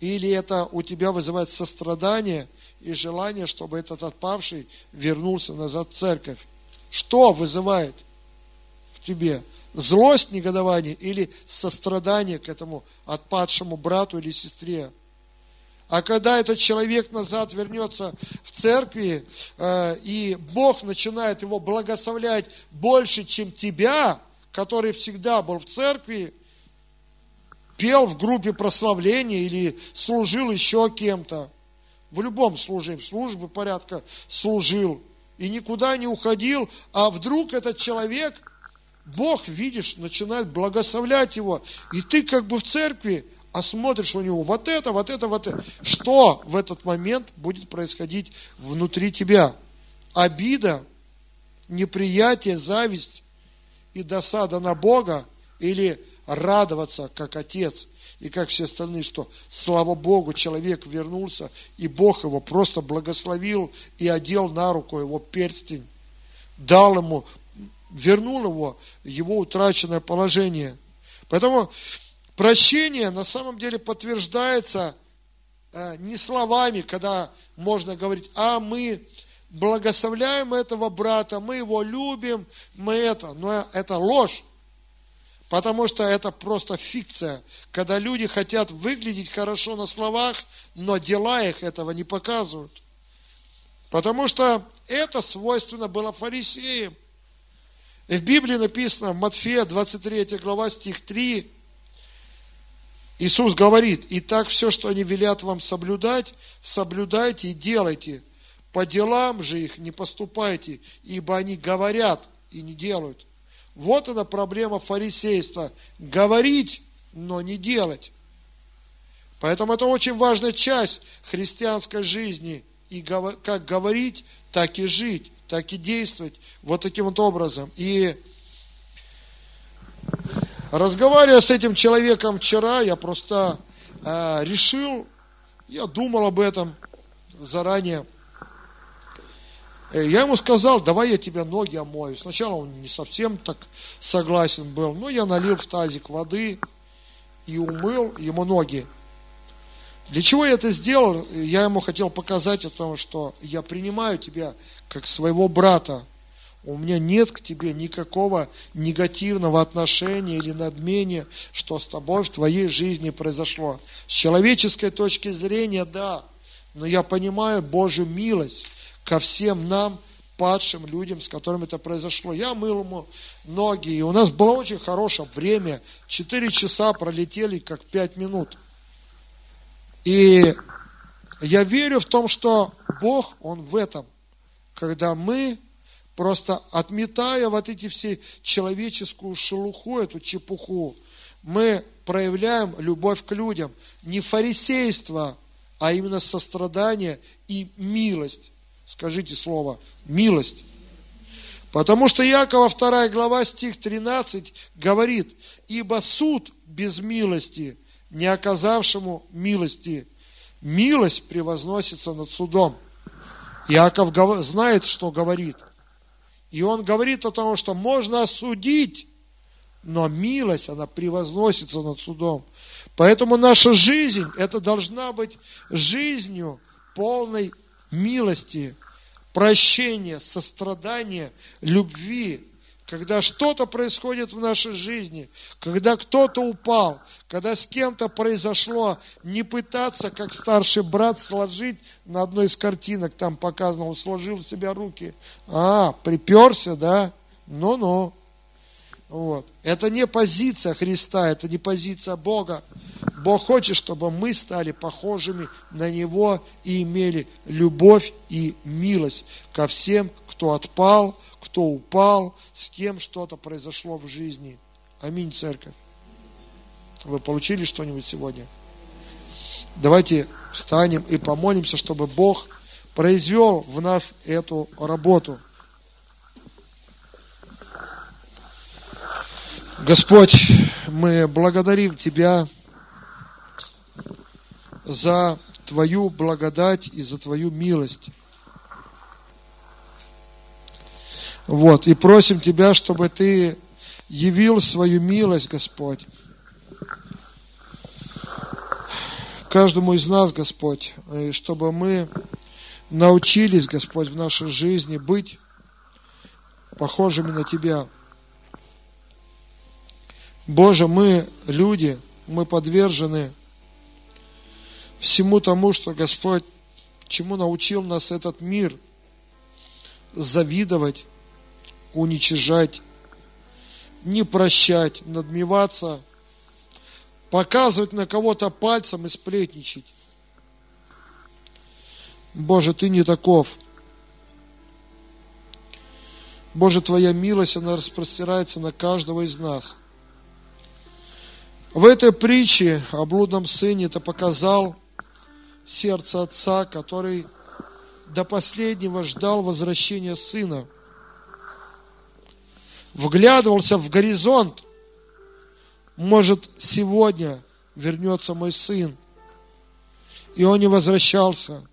или это у тебя вызывает сострадание и желание, чтобы этот отпавший вернулся назад в церковь. Что вызывает в тебе? Злость, негодование или сострадание к этому отпадшему брату или сестре? А когда этот человек назад вернется в церкви, э, и Бог начинает его благословлять больше, чем тебя, который всегда был в церкви, пел в группе прославления или служил еще кем-то, в любом служении, службе порядка служил, и никуда не уходил, а вдруг этот человек, Бог, видишь, начинает благословлять его, и ты как бы в церкви, а смотришь у него вот это, вот это, вот это. Что в этот момент будет происходить внутри тебя? Обида, неприятие, зависть и досада на Бога или радоваться, как отец и как все остальные, что слава Богу, человек вернулся, и Бог его просто благословил и одел на руку его перстень, дал ему, вернул его, его утраченное положение. Поэтому Прощение на самом деле подтверждается э, не словами, когда можно говорить, а мы благословляем этого брата, мы его любим, мы это, но это ложь. Потому что это просто фикция, когда люди хотят выглядеть хорошо на словах, но дела их этого не показывают. Потому что это свойственно было фарисеям. И в Библии написано, Матфея 23 глава, стих 3, Иисус говорит, и так все, что они велят вам соблюдать, соблюдайте и делайте. По делам же их не поступайте, ибо они говорят и не делают. Вот она проблема фарисейства. Говорить, но не делать. Поэтому это очень важная часть христианской жизни. И как говорить, так и жить, так и действовать. Вот таким вот образом. И разговаривая с этим человеком вчера, я просто э, решил, я думал об этом заранее. Э, я ему сказал, давай я тебе ноги омою. Сначала он не совсем так согласен был, но я налил в тазик воды и умыл ему ноги. Для чего я это сделал? Я ему хотел показать о том, что я принимаю тебя как своего брата. У меня нет к тебе никакого негативного отношения или надмения, что с тобой в твоей жизни произошло. С человеческой точки зрения, да, но я понимаю Божью милость ко всем нам, падшим людям, с которыми это произошло. Я мыл ему ноги, и у нас было очень хорошее время. Четыре часа пролетели, как пять минут. И я верю в том, что Бог, Он в этом, когда мы просто отметая вот эти все человеческую шелуху, эту чепуху, мы проявляем любовь к людям. Не фарисейство, а именно сострадание и милость. Скажите слово «милость». Потому что Якова 2 глава, стих 13 говорит, «Ибо суд без милости – не оказавшему милости. Милость превозносится над судом. Иаков знает, что говорит. И он говорит о том, что можно осудить, но милость, она превозносится над судом. Поэтому наша жизнь, это должна быть жизнью полной милости, прощения, сострадания, любви, когда что-то происходит в нашей жизни, когда кто-то упал, когда с кем-то произошло, не пытаться, как старший брат, сложить на одной из картинок, там показано, он сложил в себя руки. А, приперся, да? Ну-ну. Вот. Это не позиция Христа, это не позиция Бога. Бог хочет, чтобы мы стали похожими на Него и имели любовь и милость ко всем, кто отпал, кто упал, с кем что-то произошло в жизни. Аминь, церковь. Вы получили что-нибудь сегодня? Давайте встанем и помолимся, чтобы Бог произвел в нас эту работу. Господь, мы благодарим Тебя за Твою благодать и за Твою милость. Вот, и просим Тебя, чтобы Ты явил свою милость, Господь, каждому из нас, Господь, и чтобы мы научились, Господь, в нашей жизни быть похожими на Тебя. Боже, мы люди, мы подвержены всему тому, что Господь, чему научил нас этот мир, завидовать, уничижать, не прощать, надмеваться, показывать на кого-то пальцем и сплетничать. Боже, Ты не таков. Боже, Твоя милость, она распростирается на каждого из нас. В этой притче о блудном сыне это показал сердце отца, который до последнего ждал возвращения сына – вглядывался в горизонт. Может, сегодня вернется мой сын. И он не возвращался.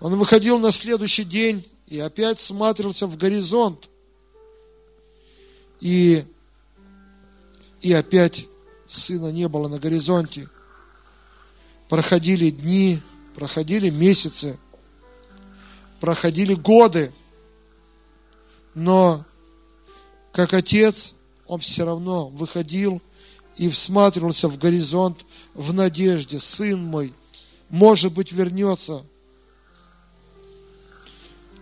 Он выходил на следующий день и опять смотрелся в горизонт. И, и опять сына не было на горизонте. Проходили дни, проходили месяцы, проходили годы но как отец, он все равно выходил и всматривался в горизонт в надежде, сын мой, может быть, вернется.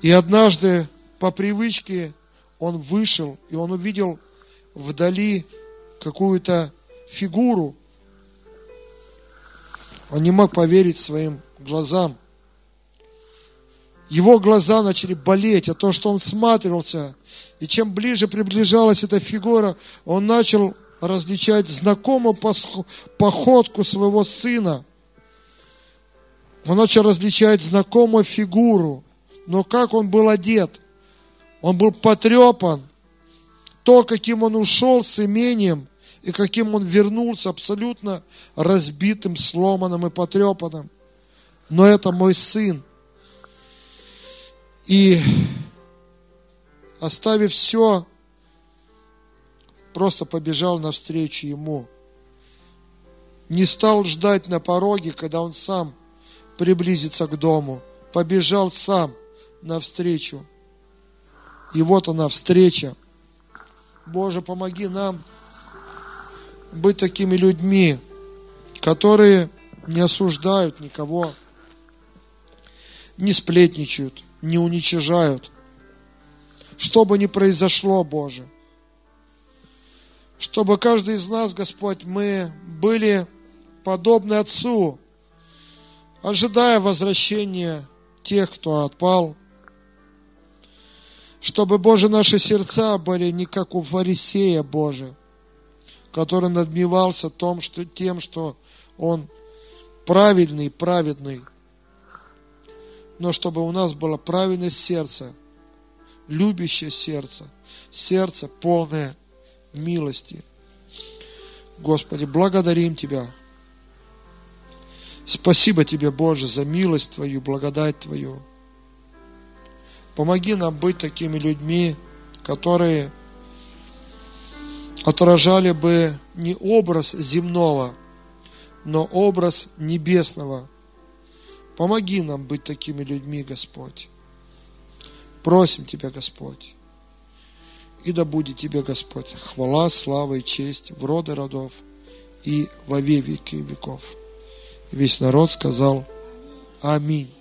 И однажды по привычке он вышел, и он увидел вдали какую-то фигуру. Он не мог поверить своим глазам. Его глаза начали болеть, а то, что он всматривался. И чем ближе приближалась эта фигура, он начал различать знакомую походку своего сына. Он начал различать знакомую фигуру. Но как он был одет? Он был потрепан. То, каким он ушел с имением, и каким он вернулся абсолютно разбитым, сломанным и потрепанным. Но это мой сын. И оставив все, просто побежал навстречу ему. Не стал ждать на пороге, когда он сам приблизится к дому. Побежал сам навстречу. И вот она встреча. Боже, помоги нам быть такими людьми, которые не осуждают никого, не сплетничают, не уничижают. Что бы ни произошло, Боже, чтобы каждый из нас, Господь, мы были подобны Отцу, ожидая возвращения тех, кто отпал, чтобы, Боже, наши сердца были не как у фарисея, Боже, который надмевался том, что, тем, что он правильный, праведный, но чтобы у нас было правильное сердце, любящее сердце, сердце полное милости. Господи, благодарим Тебя. Спасибо Тебе, Боже, за милость Твою, благодать Твою. Помоги нам быть такими людьми, которые отражали бы не образ земного, но образ небесного. Помоги нам быть такими людьми, Господь. Просим Тебя, Господь. И да будет Тебе, Господь, хвала, слава и честь в роды родов и во веки веков. И весь народ сказал Аминь.